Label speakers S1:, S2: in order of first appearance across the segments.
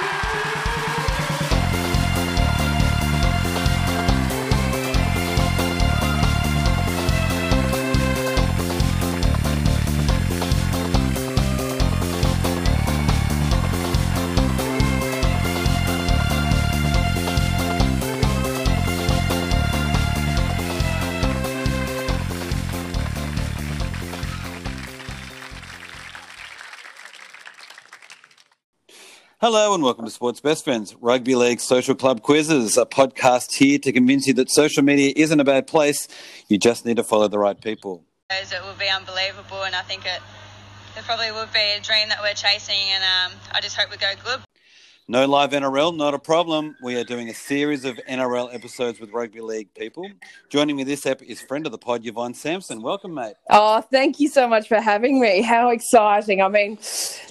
S1: Bye. Hello and welcome to Sports Best Friends, Rugby League Social Club Quizzes, a podcast here to convince you that social media isn't a bad place. You just need to follow the right people.
S2: It will be unbelievable, and I think it, it probably would be a dream that we're chasing, and um, I just hope we go good.
S1: No live NRL, not a problem. We are doing a series of NRL episodes with rugby league people. Joining me this ep is friend of the pod, Yvonne Sampson. Welcome, mate.
S3: Oh, thank you so much for having me. How exciting. I mean,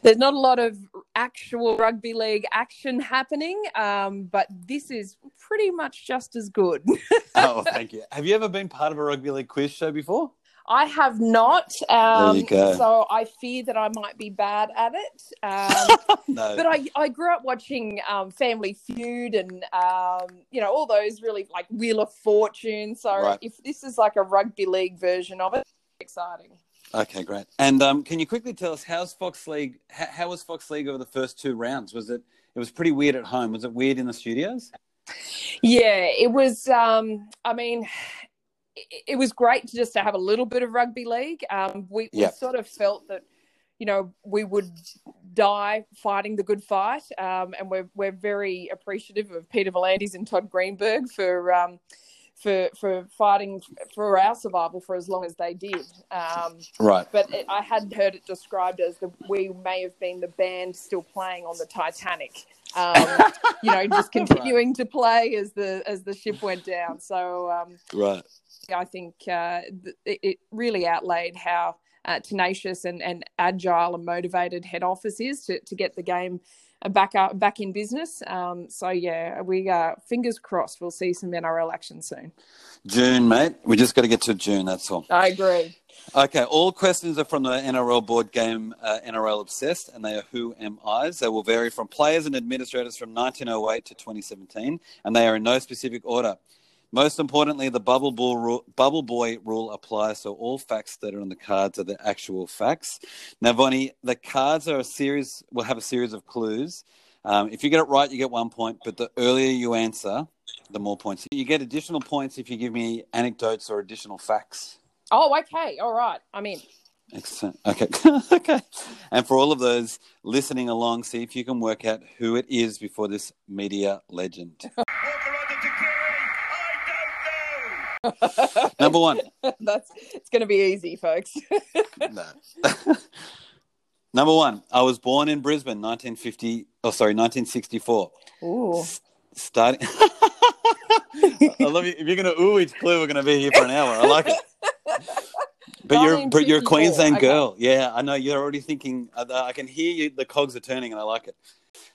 S3: there's not a lot of actual rugby league action happening, um, but this is pretty much just as good.
S1: oh, thank you. Have you ever been part of a rugby league quiz show before?
S3: I have not. Um,
S1: there you go.
S3: So I fear that I might be bad at it. Um,
S1: no.
S3: But I, I grew up watching um, Family Feud and, um, you know, all those really like Wheel of Fortune. So
S1: Right.
S3: if this is like a rugby league version of it, exciting.
S1: Okay, great. And um, can you quickly tell us how's Fox League? How, how was Fox League over the first two rounds? Was it? It was pretty weird at home. Was it weird in the studios?
S3: Yeah, it was. Um, I mean, it, it was great to just to have a little bit of rugby league. Um, we,
S1: Yeah.
S3: we sort of felt that, you know, we would die fighting the good fight, um, and we're we're very appreciative of Peter V'landys and Todd Greenberg for. Um, for, for fighting for our survival for as long as they did, um,
S1: Right.
S3: but it, I had heard it described as the we may have been the band still playing on the Titanic. Um, you know, just continuing to play as the as the ship went down. So um,
S1: Right.
S3: I think uh, th- it, it really outlaid how uh, tenacious and, and agile and motivated head office is to, to get the game back up back in business. Um, so yeah, we uh, fingers crossed we'll see some NRL action soon.
S1: June, mate. We just got to get to June. That's all.
S3: I agree.
S1: Okay. All questions are from the NRL board game uh, NRL Obsessed, and they are who am I's. They will vary from players and administrators from 1908 to 2017, and they are in no specific order. Most importantly, the bubble, rule, bubble boy rule applies, so all facts that are on the cards are the actual facts. Now, Vonnie, the cards are a series. Will have a series of clues. Um, if you get it right, you get one point, but the earlier you answer, the more points. You get additional points if you give me anecdotes or additional facts.
S3: Oh, okay, all right. I'm in.
S1: Excellent. Okay. okay. And for all of those listening along, see if you can work out who it is before this media legend. Number one.
S3: That's it's going to be easy, folks.
S1: No. Number one. I was born in Brisbane, 1950. Oh, sorry, 1964.
S3: Ooh.
S1: Starting. I love you. If you're going to ooh each clue, we're going to be here for an hour. I like it. But you're but you're a Queensland
S3: okay.
S1: girl. Yeah, I know. You're already thinking. uh, I can hear you. The cogs are turning, and I like it.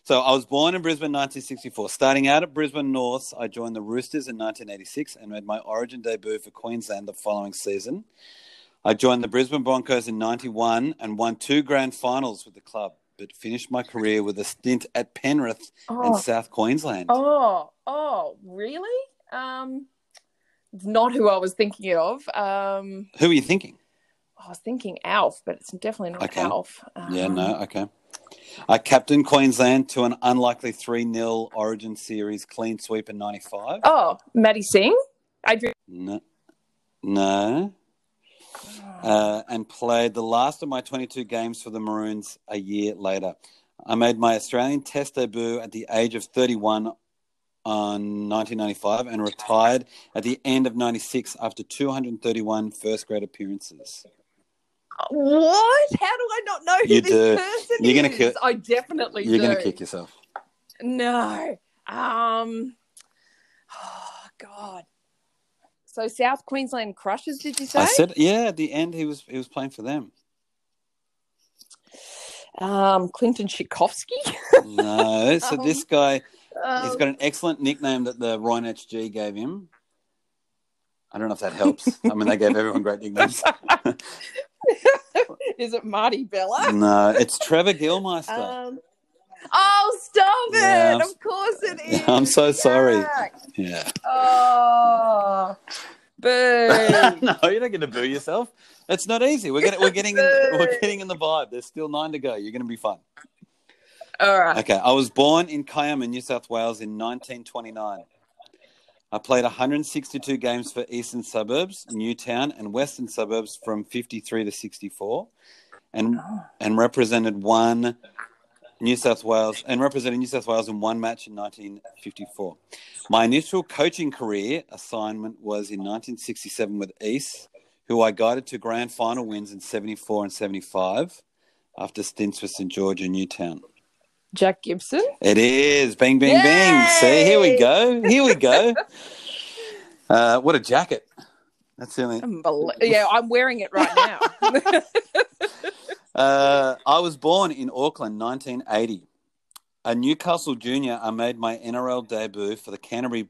S1: So I was born in Brisbane, 1964. Starting out at Brisbane North, I joined the Roosters in 1986 and made my Origin debut for Queensland the following season. I joined the Brisbane Broncos in 91 and won two grand finals with the club, but finished my career with a stint at Penrith
S3: Oh.
S1: and South Queensland.
S3: Oh, oh, really? Um, it's not who I was thinking of. Um,
S1: Who are you thinking?
S3: I was thinking Alf, but it's definitely not
S1: Okay.
S3: Alf. Um,
S1: Yeah, no, okay. I captained Queensland to an unlikely 3 0 Origin series clean sweep in 95.
S3: Oh, Maddie Singh. Adrian.
S1: No. No. Uh, and played the last of my 22 games for the Maroons a year later. I made my Australian Test debut at the age of 31 on 1995 and retired at the end of 96 after 231 first grade appearances.
S3: What? How do I not know who
S1: You
S3: this
S1: do.
S3: person
S1: You're gonna
S3: is?
S1: kill-
S3: I definitely
S1: You're
S3: do.
S1: to kick yourself.
S3: No. Um. Oh God. So South Queensland Crushers, did you say?
S1: I said, yeah, at the end he was he was playing for them.
S3: um, Clinton Tchaikovsky.
S1: No, so this guy
S3: Um,
S1: He's got an excellent nickname that the Roy and HG gave him. I don't know if that helps. I mean, they gave everyone great nicknames.
S3: is it Marty Bella?
S1: no, it's Trevor Gilmeister.
S3: Um, Oh, stop it!
S1: Yeah,
S3: of course it is.
S1: I'm so sorry.
S3: Yuck.
S1: Yeah.
S3: Oh, boo!
S1: no, you're not going to boo yourself. It's not easy. We're getting we're getting in, we're getting in the vibe. There's still nine to go. You're going to be fine.
S3: All right.
S1: Okay, I was born in Kiama, New South Wales in 1929. I played 162 games for Eastern Suburbs, Newtown, and Western Suburbs from 53 to 64, and and represented one New South Wales and represented New South Wales in one match in 1954. My initial coaching career assignment was in 1967 with East, who I guided to grand final wins in 74 and 75 after stints with St George and Newtown.
S3: Jack Gibson.
S1: It is. Bing, bing, bing. See, here we go. Here we go. Uh, what a jacket. That's the only.
S3: Unbel- yeah, I'm wearing it right now.
S1: Uh, I was born in Auckland, 1980. A Newcastle junior, I made my NRL debut for the Canterbury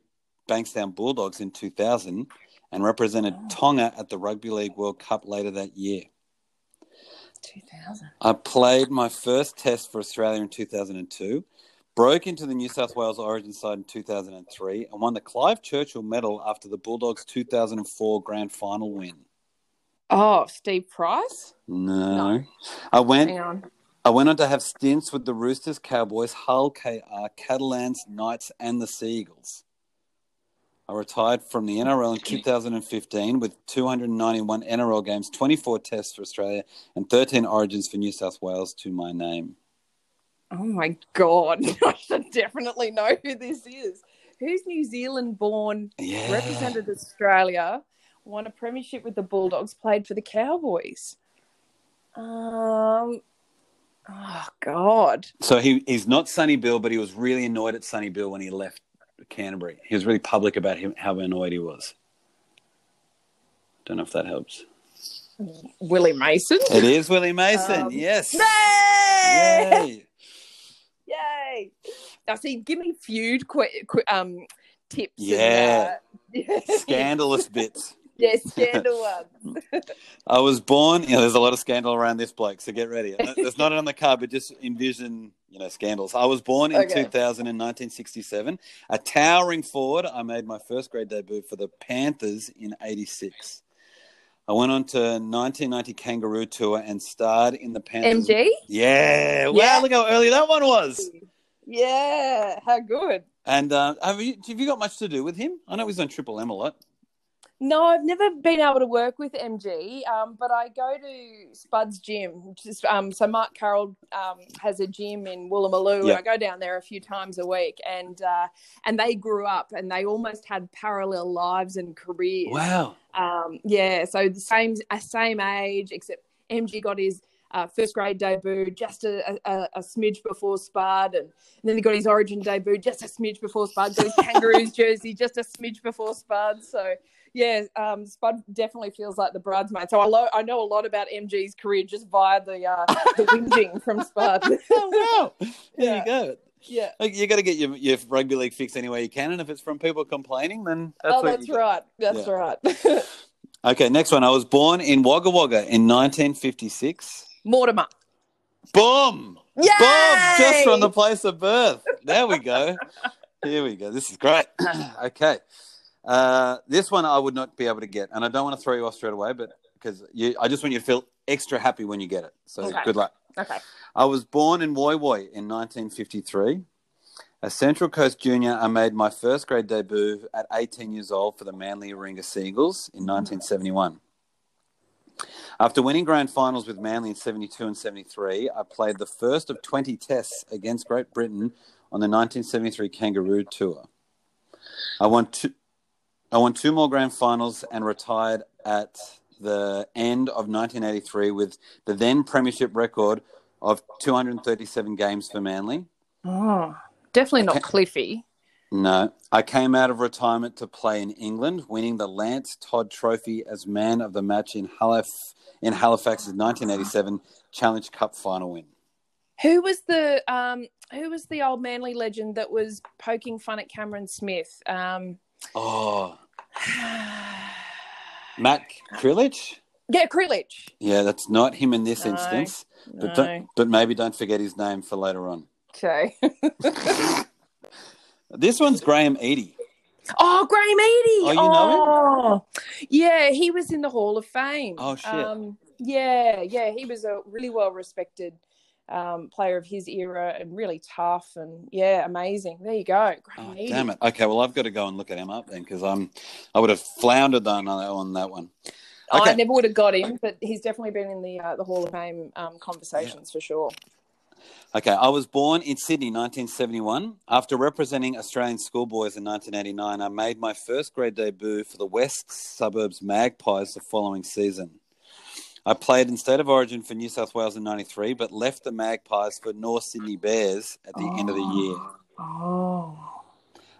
S1: Bankstown Bulldogs in 2000 and represented Tonga at the Rugby League World Cup later that year.
S3: 2000.
S1: I played my first test for Australia in 2002, broke into the New South Wales Origin side in 2003, and won the Clive Churchill Medal after the Bulldogs' 2004 grand final win.
S3: Oh, Steve Price.
S1: No. I went. I went on to have stints with the Roosters, Cowboys, Hull KR, uh, Catalans, Knights, and the Seagulls. I retired from the NRL in 2015 with 291 NRL games, 24 tests for Australia, and 13 origins for New South Wales to my name.
S3: Oh my god! I should definitely know who this is. Who's New Zealand born?
S1: Yeah.
S3: Represented Australia. Won a premiership with the Bulldogs. Played for the Cowboys. Um. Oh God.
S1: So he, he's not Sonny Bill, but he was really annoyed at Sonny Bill when he left Canterbury. He was really public about him, how annoyed he was. Don't know if that helps.
S3: Willie Mason.
S1: It is Willie Mason.
S3: Um,
S1: yes.
S3: Yay!
S1: Yay.
S3: Yay! Now, see, give me feud qu- qu- um, tips.
S1: Yeah.
S3: And, uh,
S1: Scandalous bits.
S3: yeah, scandal ones.
S1: I was born. You know, there's a lot of scandal around this bloke, so get ready. There's not on the card, but just envision, you know, scandals. I was born in
S3: Okay.
S1: 2000 in 1967. A towering forward. I made my first grade debut for the Panthers in '86. I went on to 1990 Kangaroo Tour and starred in the Panthers.
S3: MG?
S1: Yeah. Wow,
S3: Yeah.
S1: look how early that one was.
S3: Yeah, how good.
S1: And uh, have you have you got much to do with him? I know he's on Triple M a lot.
S3: No, I've never been able to work with MG, um, but I go to Spud's gym. Is, um, so Mark Carroll um, has a gym in Woolloomooloo,
S1: Yeah.
S3: and I go down there a few times a week. And uh, and they grew up, and they almost had parallel lives and careers.
S1: Wow.
S3: Um, yeah, so the same same age, except MG got his uh, first grade debut just a, a, a smidge before Spud, and, then he got his Origin debut just a smidge before Spud. Got his Kangaroos jersey just a smidge before Spud. So yeah, um, Spud definitely feels like the bridesmaid. So I lo- I know a lot about MG's career just via the uh, the whinging from Spud.
S1: Oh wow. There
S3: Yeah.
S1: you go.
S3: yeah.
S1: Like, You got to get your, your rugby league fix any way you can, and if it's from people complaining, then that's
S3: oh, that's
S1: get.
S3: right. That's
S1: Yeah.
S3: right.
S1: Okay, next one. I was born in Wagga Wagga in 1956.
S3: Mortimer.
S1: Boom!
S3: Yay!
S1: Boom! Just from the place of birth. There we go. Here we go. This is great. okay. Uh, this one I would not be able to get, and I don't want to throw you off straight away, but because I just want you to feel extra happy when you get it. So
S3: Okay.
S1: good luck.
S3: Okay.
S1: I was born in Woy Woy in 1953. A Central Coast junior, I made my first grade debut at 18 years old for the Manly Warringah Seagulls in 1971. After winning grand finals with Manly in 72 and 73, I played the first of 20 tests against Great Britain on the 1973 Kangaroo Tour. I won two, I won two more grand finals and retired at the end of 1983 with the then premiership record of 237 games for Manly.
S3: Oh, definitely not Cliffy.
S1: No, I came out of retirement to play in England, winning the Lance Todd Trophy as man of the match in Halifax in Halifax's 1987 Challenge Cup final win.
S3: Who was the um who was the old manly legend that was poking fun at Cameron Smith? Um
S1: Oh, Max Krilich?
S3: Yeah, Krilich.
S1: Yeah, that's not him in this
S3: No,
S1: instance. But,
S3: no.
S1: don't, but maybe don't forget his name for later on.
S3: Okay.
S1: This one's Graham Eadie.
S3: Oh, Graham Eadie.
S1: Oh, you know him?
S3: Oh, Yeah, he was in the Hall of Fame.
S1: Oh, shit.
S3: Um, yeah, yeah, he was a really well respected um, player of his era and really tough and yeah, amazing. There you go,
S1: Oh, damn it. Okay, well, I've got to go and look at him up then because I'm, I would have floundered on, on that one. Okay.
S3: I never would have got him, but he's definitely been in the uh, the Hall of Fame um, conversations for sure.
S1: Okay, I was born in Sydney, 1971. After representing Australian schoolboys in 1989, I made my first grade debut for the West Suburbs Magpies the following season. I played in State of Origin for New South Wales in 93, but left the Magpies for North Sydney Bears at the end of the year.
S3: Oh,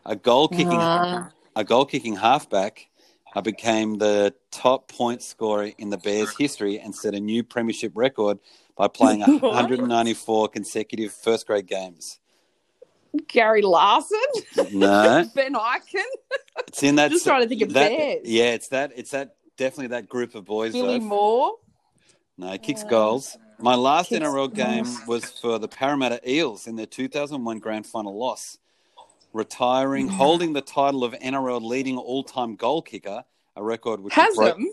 S1: A goal kicking a goal kicking halfback, I became the top point scorer in the Bears' history and set a new premiership record by playing 194 consecutive first grade games.
S3: Gary Larson,
S1: No,
S3: Ben Ikin,
S1: it's in that.
S3: Just trying to think of
S1: that,
S3: Bears.
S1: Yeah, it's that. It's that. Definitely that group of boys.
S3: Billy
S1: though.
S3: Moore.
S1: No, he kicks goals. My last
S3: kicks
S1: NRL game was for the Parramatta Eels in their 2001 grand final loss, retiring, mm. holding the title of NRL leading all-time goal kicker, a record which
S3: Has
S1: bro-
S3: him.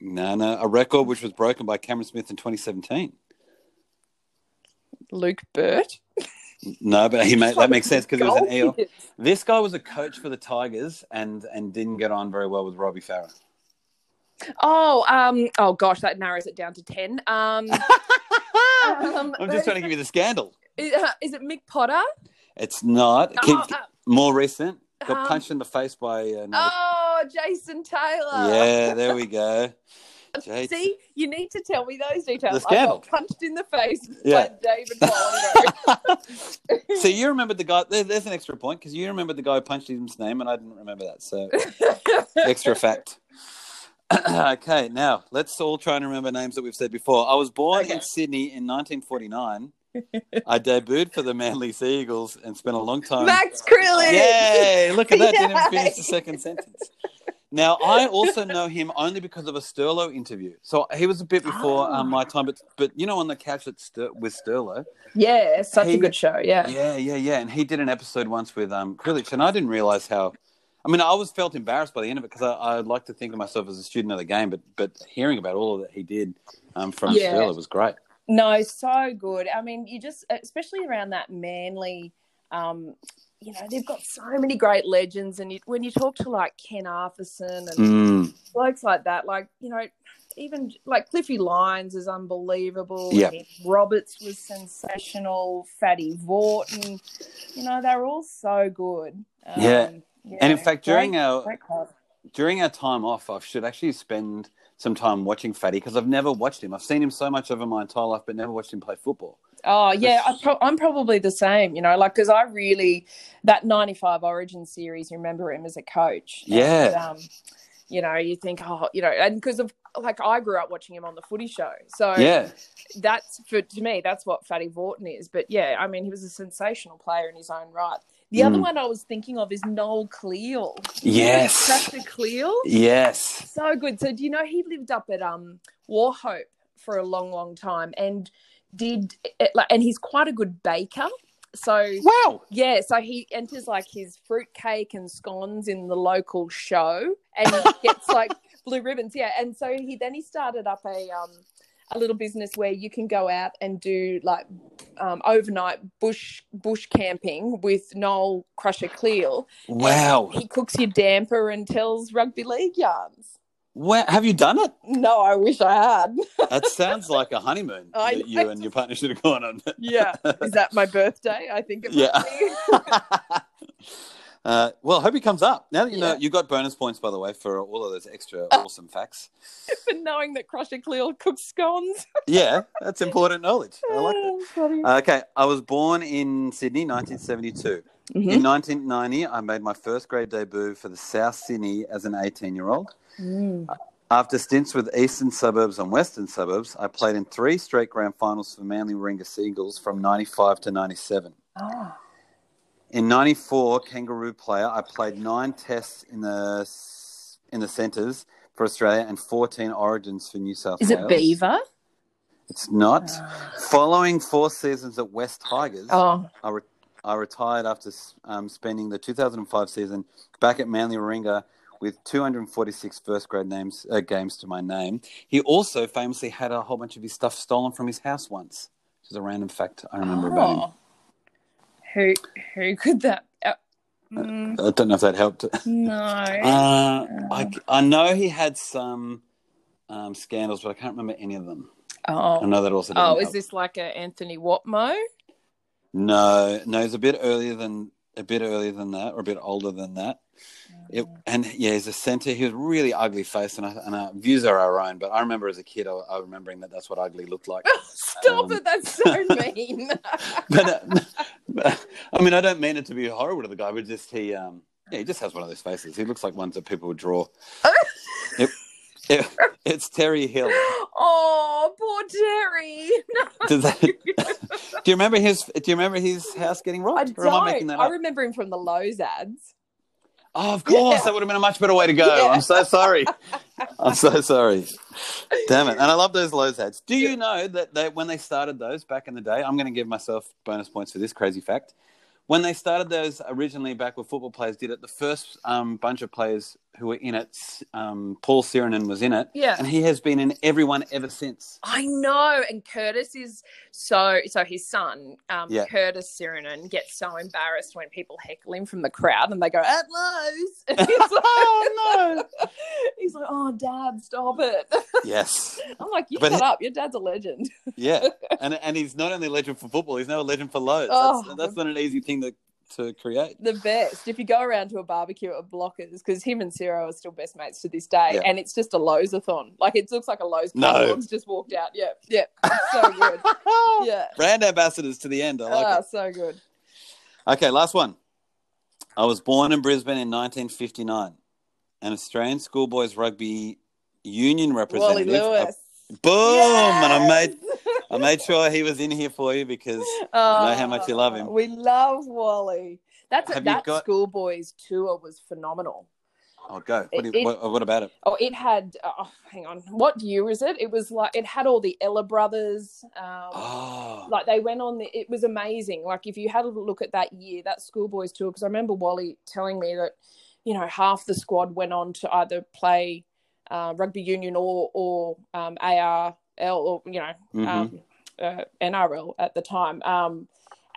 S1: No, no, a record which was broken by Cameron Smith in 2017.
S3: Luke Burt.
S1: No, but he made that makes sense because it was an eel. This guy was a coach for the Tigers and and didn't get on very well with Robbie Farah.
S3: Oh, um, oh gosh, that narrows it down to ten. Um, um,
S1: I'm just trying to give you the scandal.
S3: Is, uh, is it Mick Potter?
S1: It's not. Keep-
S3: Oh, uh,
S1: more recent. Got
S3: um,
S1: punched in the face by another.
S3: oh, Jason Taylor.
S1: yeah, there we go. Jason.
S3: See, you need to tell me those details.
S1: The scandal.
S3: I got punched in the face
S1: Yeah.
S3: by David Pollinger.
S1: so you remember the guy? There, there's an extra point because you remember the guy who punched his name, and I didn't remember that. So extra fact. okay, now let's all try and remember names that we've said before. I was born
S3: Okay.
S1: in Sydney in 1949. I debuted for the Manly Seagulls and spent a long time.
S3: Max Krilich.
S1: Yay! Look at that. Didn't even finish the second sentence. Now, I also know him only because of a Sterlo interview. So he was a bit before
S3: Ah.
S1: um, my time, but but you know, on the couch at Ster- with Sterlo,
S3: Yeah, such
S1: He-
S3: a good show. Yeah.
S1: yeah, yeah, yeah. And he did an episode once with um, Krilich, and I didn't realize how. I mean, I was felt embarrassed by the end of it because I, I like to think of myself as a student of the game, but but hearing about all that he did um, from
S3: Yeah.
S1: Sterlo was great.
S3: No, so good. I mean, you just, especially around that manly, um, you know, they've got so many great legends. And you, when you talk to like Ken Arthurson and
S1: Mm,
S3: blokes like that, like, you know, even like Cliffy Lyons is unbelievable.
S1: Yeah.
S3: Roberts was sensational. Fatty Vautin, you know, they're all so good. Um,
S1: Yeah. And in fact, during
S3: great-
S1: our
S3: great
S1: during our time off, I should actually spend some time watching Fatty because I've never watched him. I've seen him so much over my entire life, but never watched him play football.
S3: Oh yeah, I pro- I'm probably the same. You know, like because I really that '95 Origin series. Remember him as a coach.
S1: Yeah.
S3: And, um, you know, you think, oh, you know, and because of like I grew up watching him on the Footy Show, so
S1: Yeah,
S3: that's for to me that's what Fatty Vautin is. But yeah, I mean, he was a sensational player in his own right. The other
S1: Mm.
S3: one I was thinking of is Noel Cleal.
S1: Yes.
S3: Crusher Cleal.
S1: yes,
S3: So good. So do you know he lived up at um Wauchope for a long, long time and did it, like and he's quite a good baker. So
S1: wow.
S3: yeah, so he enters like his fruit cake and scones in the local show and gets like blue ribbons. Yeah. And so he then he started up a um a little business where you can go out and do like um, overnight bush bush camping with Noel Crusher Cleal.
S1: Wow.
S3: He cooks your damper and tells rugby league yarns.
S1: Wow. Have you done it?
S3: No, I wish I had.
S1: That sounds like a honeymoon
S3: I
S1: that you and your partner should have gone on.
S3: yeah. Is that my birthday? I think it
S1: Yeah. uh, well, I hope he comes up. Now that you know, you got bonus points, by the way, for all of those extra awesome facts.
S3: For knowing that Crusher Cleal cooks scones.
S1: Yeah, that's important knowledge. I like that.
S3: Oh, funny.
S1: Okay, I was born in Sydney, 1972.
S3: Mhm.
S1: In 1990, I made my first grade debut for the South Sydney as an 18 year old.
S3: Mm.
S1: After stints with Eastern Suburbs and Western Suburbs, I played in three straight grand finals for Manly Warringah Seagulls from 95 to 97.
S3: Ah.
S1: In 94, Kangaroo player, I played nine tests in the in the centres for Australia and 14 origins for New South
S3: Is
S1: Wales.
S3: Is it Beaver?
S1: It's not. Following four seasons at West Tigers,
S3: Oh,
S1: I, re- I retired after um, spending the 2005 season back at Manly Warringah with 246 first grade names uh, games to my name. He also famously had a whole bunch of his stuff stolen from his house once, which is a random fact I remember about him.
S3: Who who could that? Uh, mm,
S1: I don't know if that helped.
S3: no.
S1: Uh, I, I know he had some um, scandals, but I can't remember any of them.
S3: Oh, I
S1: know that also.
S3: oh, is
S1: help.
S3: this like a Anthony Watmough?
S1: No, no, he's a bit earlier than a bit earlier than that, or a bit older than that. It, and yeah, he's a centre. He was really ugly face, and, I, and our views are our own. But I remember as a kid, I, I remembering that that's what ugly looked like.
S3: Stop
S1: Um,
S3: it! That's so mean.
S1: but uh, I mean, I don't mean it to be horrible to the guy, but just he, um, yeah, he just has one of those faces. He looks like ones that people would draw. It- it- it's Terry Hill.
S3: oh, poor Terry.
S1: Does that, do you remember his? Do you remember his house getting
S3: I
S1: robbed? I making
S3: don't.
S1: that
S3: I
S1: up?
S3: remember him from the Lowe's ads.
S1: Oh, of course.
S3: Yeah.
S1: That would have been a much better way to go.
S3: Yeah.
S1: I'm so sorry. I'm so sorry. Damn it. And I love those Lowe's ads. Do you know that they, when they started those back in the day, I'm going to give myself bonus points for this crazy fact. When they started those originally back with football players did it, the first um, bunch of players who were in it, um, Paul Sironen was in it.
S3: Yeah.
S1: And he has been in everyone ever since.
S3: I know, and Curtis is so. So his son, um,
S1: Yeah.
S3: Curtis Sironen, gets so embarrassed when people heckle him from the crowd, and they go at Lowe's. And he's like,
S1: oh, no.
S3: He's like, "Oh, Dad, stop it!"
S1: Yes.
S3: Like, "You
S1: But
S3: shut
S1: he-
S3: up! Your dad's a legend."
S1: Yeah. And, and he's not only a legend for football, he's now a legend for Lowe's.
S3: Oh.
S1: that's, that's not an easy thing to, to create.
S3: The best. If you go around to a barbecue at Blockers, because him and Ciro are still best mates to this day,
S1: Yeah.
S3: and it's just a Lowe's-a-thon. Like it looks like a Lowe's
S1: No.
S3: just walked out. Yeah, yeah, so good. Yeah,
S1: Brand ambassadors to the end. I like
S3: ah,
S1: it.
S3: so good.
S1: Okay, last one. I was born in Brisbane in 1959. An Australian schoolboys rugby union
S3: Wally
S1: representative.
S3: Lewis.
S1: Boom! And I made I made sure he was in here for you because
S3: Oh, I know
S1: how much you love him.
S3: We love Wally. That's
S1: Have
S3: that
S1: got-
S3: schoolboys tour was phenomenal.
S1: oh go. What, do
S3: It-
S1: you, what, what about it?
S3: Oh, it had. Oh, hang on. What year is it? It was like it had all the Ella brothers. Um,
S1: Oh,
S3: Like they went on. The, it was amazing. Like if you had a look at that year, that schoolboys tour, because I remember Wally telling me that, you know, half the squad went on to either play uh, rugby union or or um, ARL or you know
S1: Mhm.
S3: um, uh, NRL at the time. Um,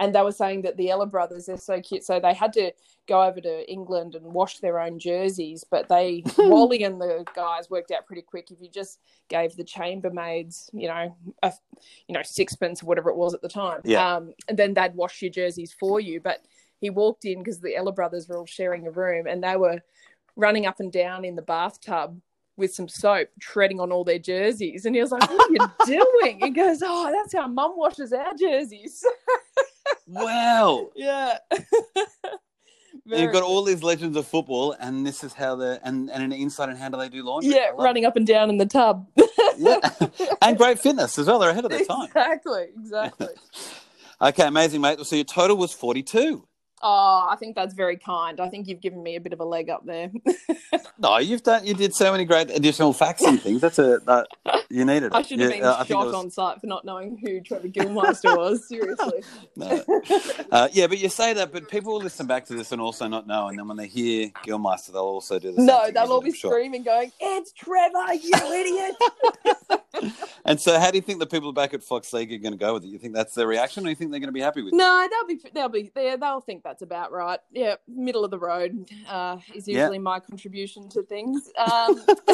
S3: and they were saying that the Ella brothers they're so cute, so they had to go over to England and wash their own jerseys. But they Wally and the guys worked out pretty quick. If you just gave the chambermaids, you know, a you know sixpence or whatever it was at the time,
S1: Yeah.
S3: um, and then they'd wash your jerseys for you. But he walked in because the Ella brothers were all sharing a room, and they were running up and down in the bathtub with some soap, treading on all their jerseys. And he was like, "What are you doing?" He goes, "Oh, that's how Mum washes our jerseys."
S1: wow!
S3: yeah.
S1: You've got all these legends of football, and this is how the and, and an insight on how do they do laundry.
S3: yeah, running up and down in the tub.
S1: Yeah. and great fitness as well. They're ahead of their time.
S3: Exactly, exactly.
S1: Okay, amazing, mate. So your total was 42.
S3: Oh, I think that's very kind. I think you've given me a bit of a leg up there.
S1: No, you've done. You did so many great additional facts and things. That's a that you needed.
S3: I should have
S1: Yeah,
S3: been
S1: uh, think it
S3: shot
S1: was-
S3: on site for not knowing who Trevor Gilmeister was. Seriously.
S1: No. Uh, yeah, but you say that, but people will listen back to this and also not know, and then when they hear Gilmeister, they'll also do the same.
S3: No, they'll all be
S1: sure.
S3: screaming, going, "It's Trevor, you idiot!"
S1: And so, how do you think the people back at Fox League are going to go with it? You think that's their reaction, or you think they're going to be happy with it?
S3: No, they'll be they'll be there. They'll think that's about right. Yeah, middle of the road uh, is
S1: Yeah.
S3: usually my contribution to things. Um,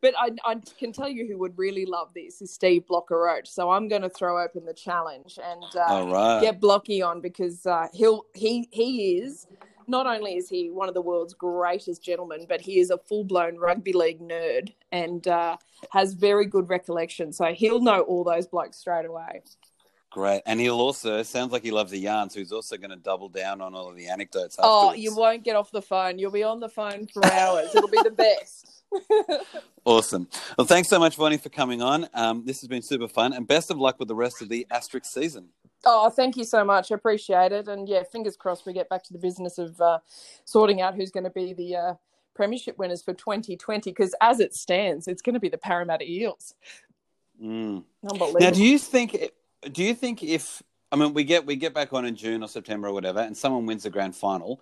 S3: but I, I can tell you who would really love this is Steve Blocker Roach. So I'm going to throw open the challenge and uh,
S1: right.
S3: get Blocky on because uh, he'll he he is. Not only is he one of the world's greatest gentlemen, but he is a full blown rugby league nerd and uh, has very good recollection. So he'll know all those blokes straight away.
S1: Great. And he'll also sounds like he loves the yarn, so he's also going to double down on all of the anecdotes.
S3: Oh, you won't get off the phone. You'll be on the phone for hours. It'll be the best.
S1: Awesome. Well, thanks so much, Bonnie, for coming on. Um, this has been super fun, and best of luck with the rest of the asterisk season.
S3: Oh, thank you so much. I appreciate it. And yeah, fingers crossed we get back to the business of uh, sorting out who's going to be the uh, premiership winners for 2020. Because as it stands, it's going to be the Parramatta Eels.
S1: Mm. Now, do you think? Do you think if I mean we get we get back on in June or September or whatever, and someone wins the grand final,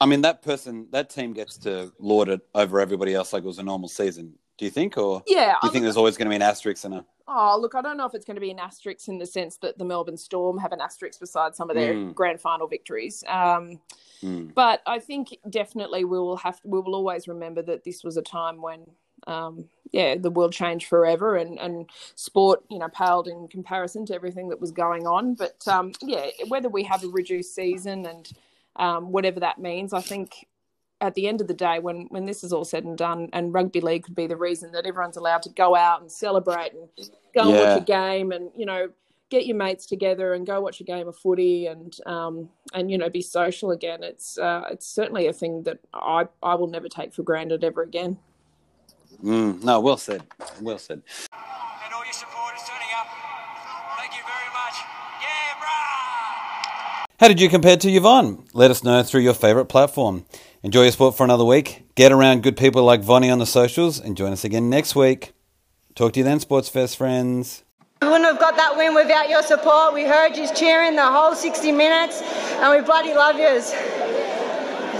S1: I mean that person that team gets to lord it over everybody else like it was a normal season. Do you think, or
S3: yeah,
S1: do you think there's always going to be an asterisk in a?
S3: Oh, look, I don't know if it's going to be an asterisk in the sense that the Melbourne Storm have an asterisk beside some of their
S1: Mm.
S3: grand final victories. Um,
S1: Mm.
S3: but I think definitely we will have we will always remember that this was a time when um, yeah the world changed forever and and sport you know paled in comparison to everything that was going on. But um, yeah, whether we have a reduced season and um, whatever that means, I think at the end of the day, when when this is all said and done, and rugby league could be the reason that everyone's allowed to go out and celebrate and go and watch a game and you know get your mates together and go watch a game of footy and um, and you know be social again. It's uh, it's certainly a thing that I I will never take for granted ever again.
S1: Mm. No, well said. Well said.
S4: and all your supporters turning up. Thank you very much. Yeah, brah!
S1: How did you compare to Yvonne? Let us know through your favourite platform. Enjoy your sport for another week. Get around good people like Vonnie on the socials and join us again next week. Talk to you then, Sports Fest friends.
S5: We wouldn't have got that win without your support. We heard you cheering the whole 60 minutes, and we bloody love yous.